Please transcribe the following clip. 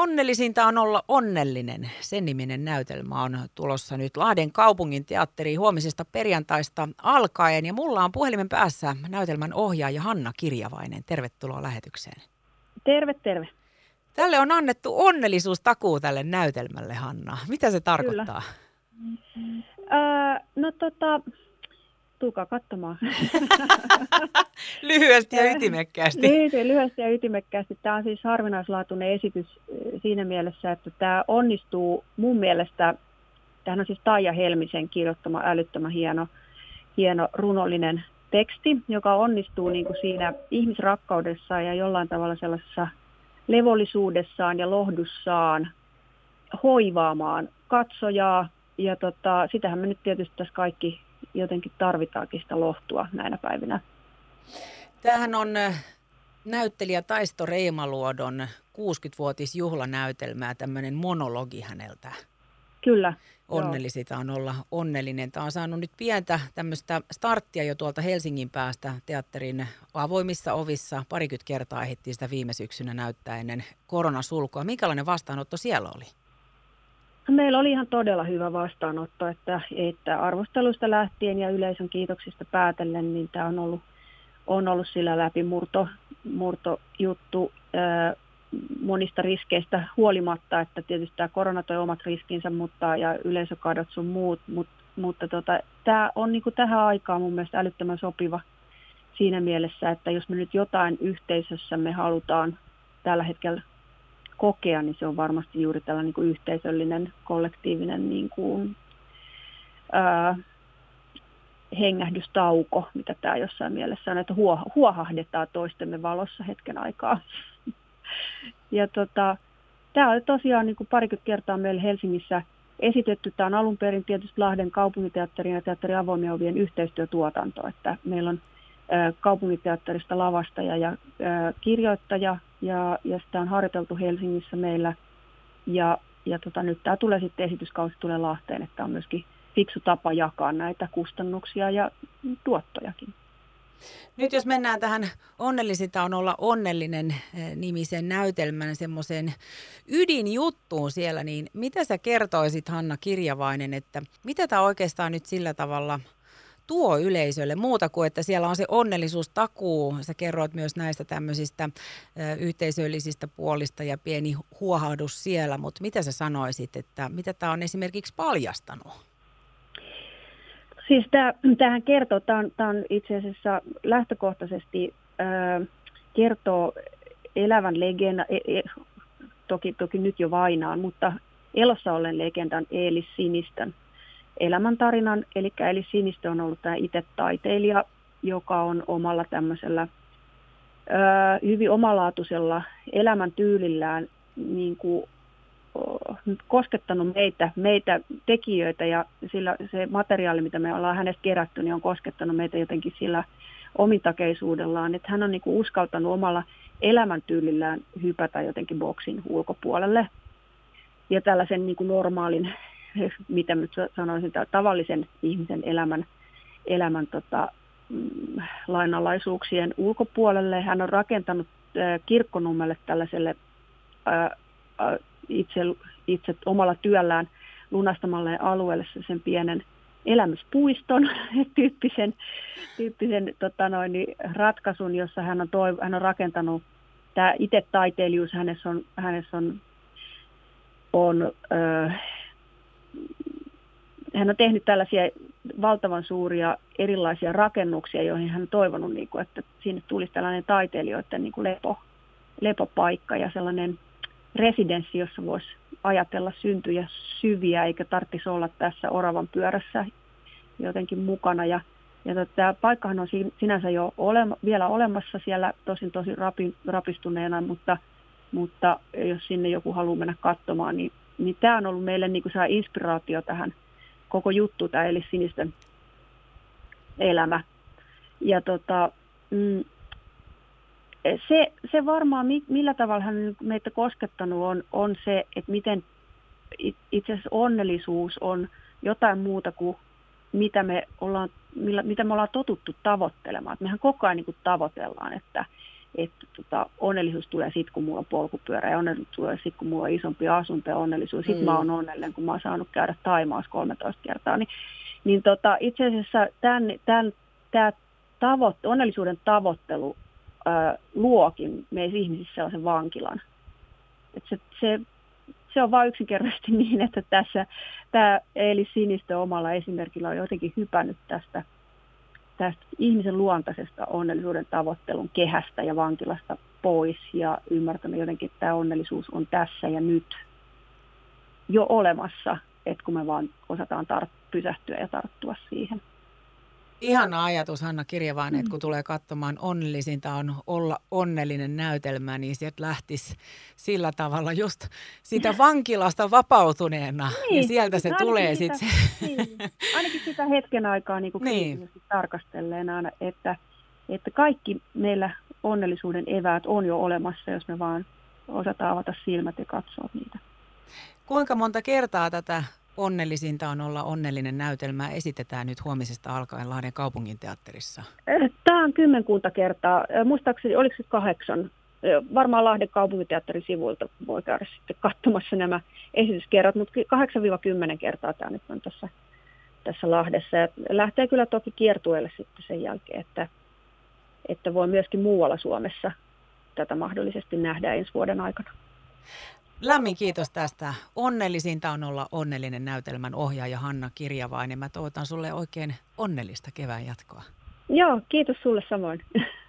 Onnellisinta on olla onnellinen. Sen niminen näytelmä on tulossa nyt Lahden kaupungin teatteriin huomisesta perjantaista alkaen. Ja mulla on puhelimen päässä näytelmän ohjaaja Hanna Kirjavainen. Tervetuloa lähetykseen. Terve, terve. Tälle on annettu onnellisuustakuu tälle näytelmälle, Hanna. Mitä se tarkoittaa? Kyllä. Öö, no tota, Tulkaa katsomaan. lyhyesti ja ytimekkäästi. Lyhyesti, lyhyesti ja ytimekkäästi. Tämä on siis harvinaislaatuinen esitys eh, siinä mielessä, että tämä onnistuu mun mielestä, tämähän on siis Taija Helmisen kirjoittama älyttömän hieno, hieno runollinen teksti, joka onnistuu niin kuin siinä ihmisrakkaudessaan ja jollain tavalla sellaisessa levollisuudessaan ja lohdussaan hoivaamaan katsojaa. Ja tota, sitähän me nyt tietysti tässä kaikki jotenkin tarvitaankin sitä lohtua näinä päivinä. Tämähän on äh, näyttelijä Taisto Reimaluodon 60-vuotisjuhlanäytelmää, tämmöinen monologi häneltä. Kyllä. Onnellisita on olla onnellinen. Tämä on saanut nyt pientä tämmöistä starttia jo tuolta Helsingin päästä teatterin avoimissa ovissa. Parikymmentä kertaa ehdittiin sitä viime syksynä näyttää ennen koronasulkua. Minkälainen vastaanotto siellä oli? Meillä oli ihan todella hyvä vastaanotto, että, että arvostelusta lähtien ja yleisön kiitoksista päätellen, niin tämä on ollut, on ollut sillä läpi murto, murto juttu ää, monista riskeistä huolimatta, että tietysti tämä korona toi omat riskinsä mutta, ja yleisökadot sun muut, mutta, mutta tota, tämä on niin tähän aikaan mun mielestä älyttömän sopiva siinä mielessä, että jos me nyt jotain yhteisössä me halutaan tällä hetkellä kokea, niin se on varmasti juuri tällainen niin kuin yhteisöllinen, kollektiivinen niin kuin, ää, hengähdystauko, mitä tämä jossain mielessä on, että huohahdetaan toistemme valossa hetken aikaa. ja tota, tämä on tosiaan niin kuin parikymmentä kertaa meillä Helsingissä esitetty. Tämä on alun perin tietysti Lahden kaupungiteatterin ja teatterin avoimien ovien yhteistyötuotanto, että meillä on kaupungiteatterista lavastaja ja kirjoittaja ja, ja sitä on harjoiteltu Helsingissä meillä. Ja, ja tota, nyt tämä tulee sitten esityskausi tulee Lahteen, että on myöskin fiksu tapa jakaa näitä kustannuksia ja tuottojakin. Nyt jos mennään tähän onnellisinta on olla onnellinen nimisen näytelmän semmoiseen ydinjuttuun siellä, niin mitä sä kertoisit Hanna Kirjavainen, että mitä tämä oikeastaan nyt sillä tavalla – tuo yleisölle muuta kuin, että siellä on se onnellisuus takuu. Sä kerroit myös näistä tämmöisistä yhteisöllisistä puolista ja pieni huohahdus siellä, mutta mitä sä sanoisit, että mitä tämä on esimerkiksi paljastanut? Siis tämähän kertoo, tämä on, on itse asiassa lähtökohtaisesti ö, kertoo elävän legenda, e, e, toki, toki nyt jo vainaan, mutta elossa ollen legendan Eelis Sinistön elämäntarinan. Eli Eli Sinistö on ollut tämä itse taiteilija, joka on omalla tämmöisellä ö, hyvin omalaatuisella elämäntyylillään niin kuin, koskettanut meitä, meitä tekijöitä. Ja sillä se materiaali, mitä me ollaan hänestä kerätty, niin on koskettanut meitä jotenkin sillä omintakeisuudellaan, että hän on niin kuin uskaltanut omalla elämäntyylillään hypätä jotenkin boksin ulkopuolelle. Ja tällaisen niin kuin normaalin mitä nyt sanoisin, tavallisen ihmisen elämän, elämän tota, mm, lainalaisuuksien ulkopuolelle. Hän on rakentanut kirkkonummelle tällaiselle äh, itse, itse omalla työllään lunastamalle alueelle sen pienen elämyspuiston tyyppisen, tyyppisen tota noin, ratkaisun, jossa hän on, toiv- hän on rakentanut tämä itse taiteilijuus hänessä on, hänessä on, on äh, hän on tehnyt tällaisia valtavan suuria erilaisia rakennuksia, joihin hän on toivonut, niin kuin, että sinne tulisi tällainen taiteilijoiden niin kuin lepo, lepopaikka ja sellainen residenssi, jossa voisi ajatella syntyjä syviä, eikä tarvitsisi olla tässä oravan pyörässä jotenkin mukana. Ja, ja tota, tämä paikkahan on sinänsä jo olema, vielä olemassa siellä, tosin tosi rapi, rapistuneena, mutta, mutta jos sinne joku haluaa mennä katsomaan, niin niin tämä on ollut meille niin kuin saa inspiraatio tähän koko juttu, tämä eli sinisten elämä. Ja tota, mm, se, se varmaan, millä tavalla hän meitä koskettanut on, on se, että miten itse asiassa onnellisuus on jotain muuta kuin mitä me ollaan, millä, mitä me ollaan totuttu tavoittelemaan. Et mehän koko ajan niin kuin tavoitellaan, että, että tota, onnellisuus tulee sitten, kun mulla on polkupyörä ja onnellisuus tulee sitten, kun mulla on isompi asunto ja onnellisuus. Sitten mm. mä oon onnellinen, kun mä oon saanut käydä Taimaassa 13 kertaa. Niin, niin tota, itse asiassa tämän, tämän, tämä tavo, onnellisuuden tavoittelu ää, luokin meissä ihmisissä sellaisen vankilan. Et se, se, se on vain yksinkertaisesti niin, että tässä tämä Eeli Sinistö omalla esimerkillä on jotenkin hypännyt tästä, tästä ihmisen luontaisesta onnellisuuden tavoittelun kehästä ja vankilasta pois ja ymmärtänyt jotenkin, että tämä onnellisuus on tässä ja nyt jo olemassa, että kun me vaan osataan tar- pysähtyä ja tarttua siihen. Ihana ajatus, Hanna Kirjavainen, mm. että kun tulee katsomaan onnellisinta on olla onnellinen näytelmä, niin sieltä lähtisi sillä tavalla just siitä vankilasta vapautuneena, niin, niin sieltä se tulee sitten. Niin, ainakin sitä hetken aikaa niin kuin niin. tarkastelleena, että, että kaikki meillä onnellisuuden eväät on jo olemassa, jos me vaan osataan avata silmät ja katsoa niitä. Kuinka monta kertaa tätä onnellisinta on olla onnellinen näytelmä esitetään nyt huomisesta alkaen Lahden kaupunginteatterissa? Tämä on kymmenkunta kertaa. Muistaakseni, oliko se kahdeksan? Varmaan Lahden kaupunginteatterin sivuilta voi käydä sitten katsomassa nämä esityskerrat, mutta 8-10 kertaa tämä nyt on tässä, tässä Lahdessa. Ja lähtee kyllä toki kiertueelle sitten sen jälkeen, että, että voi myöskin muualla Suomessa tätä mahdollisesti nähdä ensi vuoden aikana. Lämmin kiitos tästä. Onnellisinta on olla onnellinen näytelmän ohjaaja Hanna Kirjavainen. Mä toivotan sulle oikein onnellista kevään jatkoa. Joo, kiitos sulle samoin.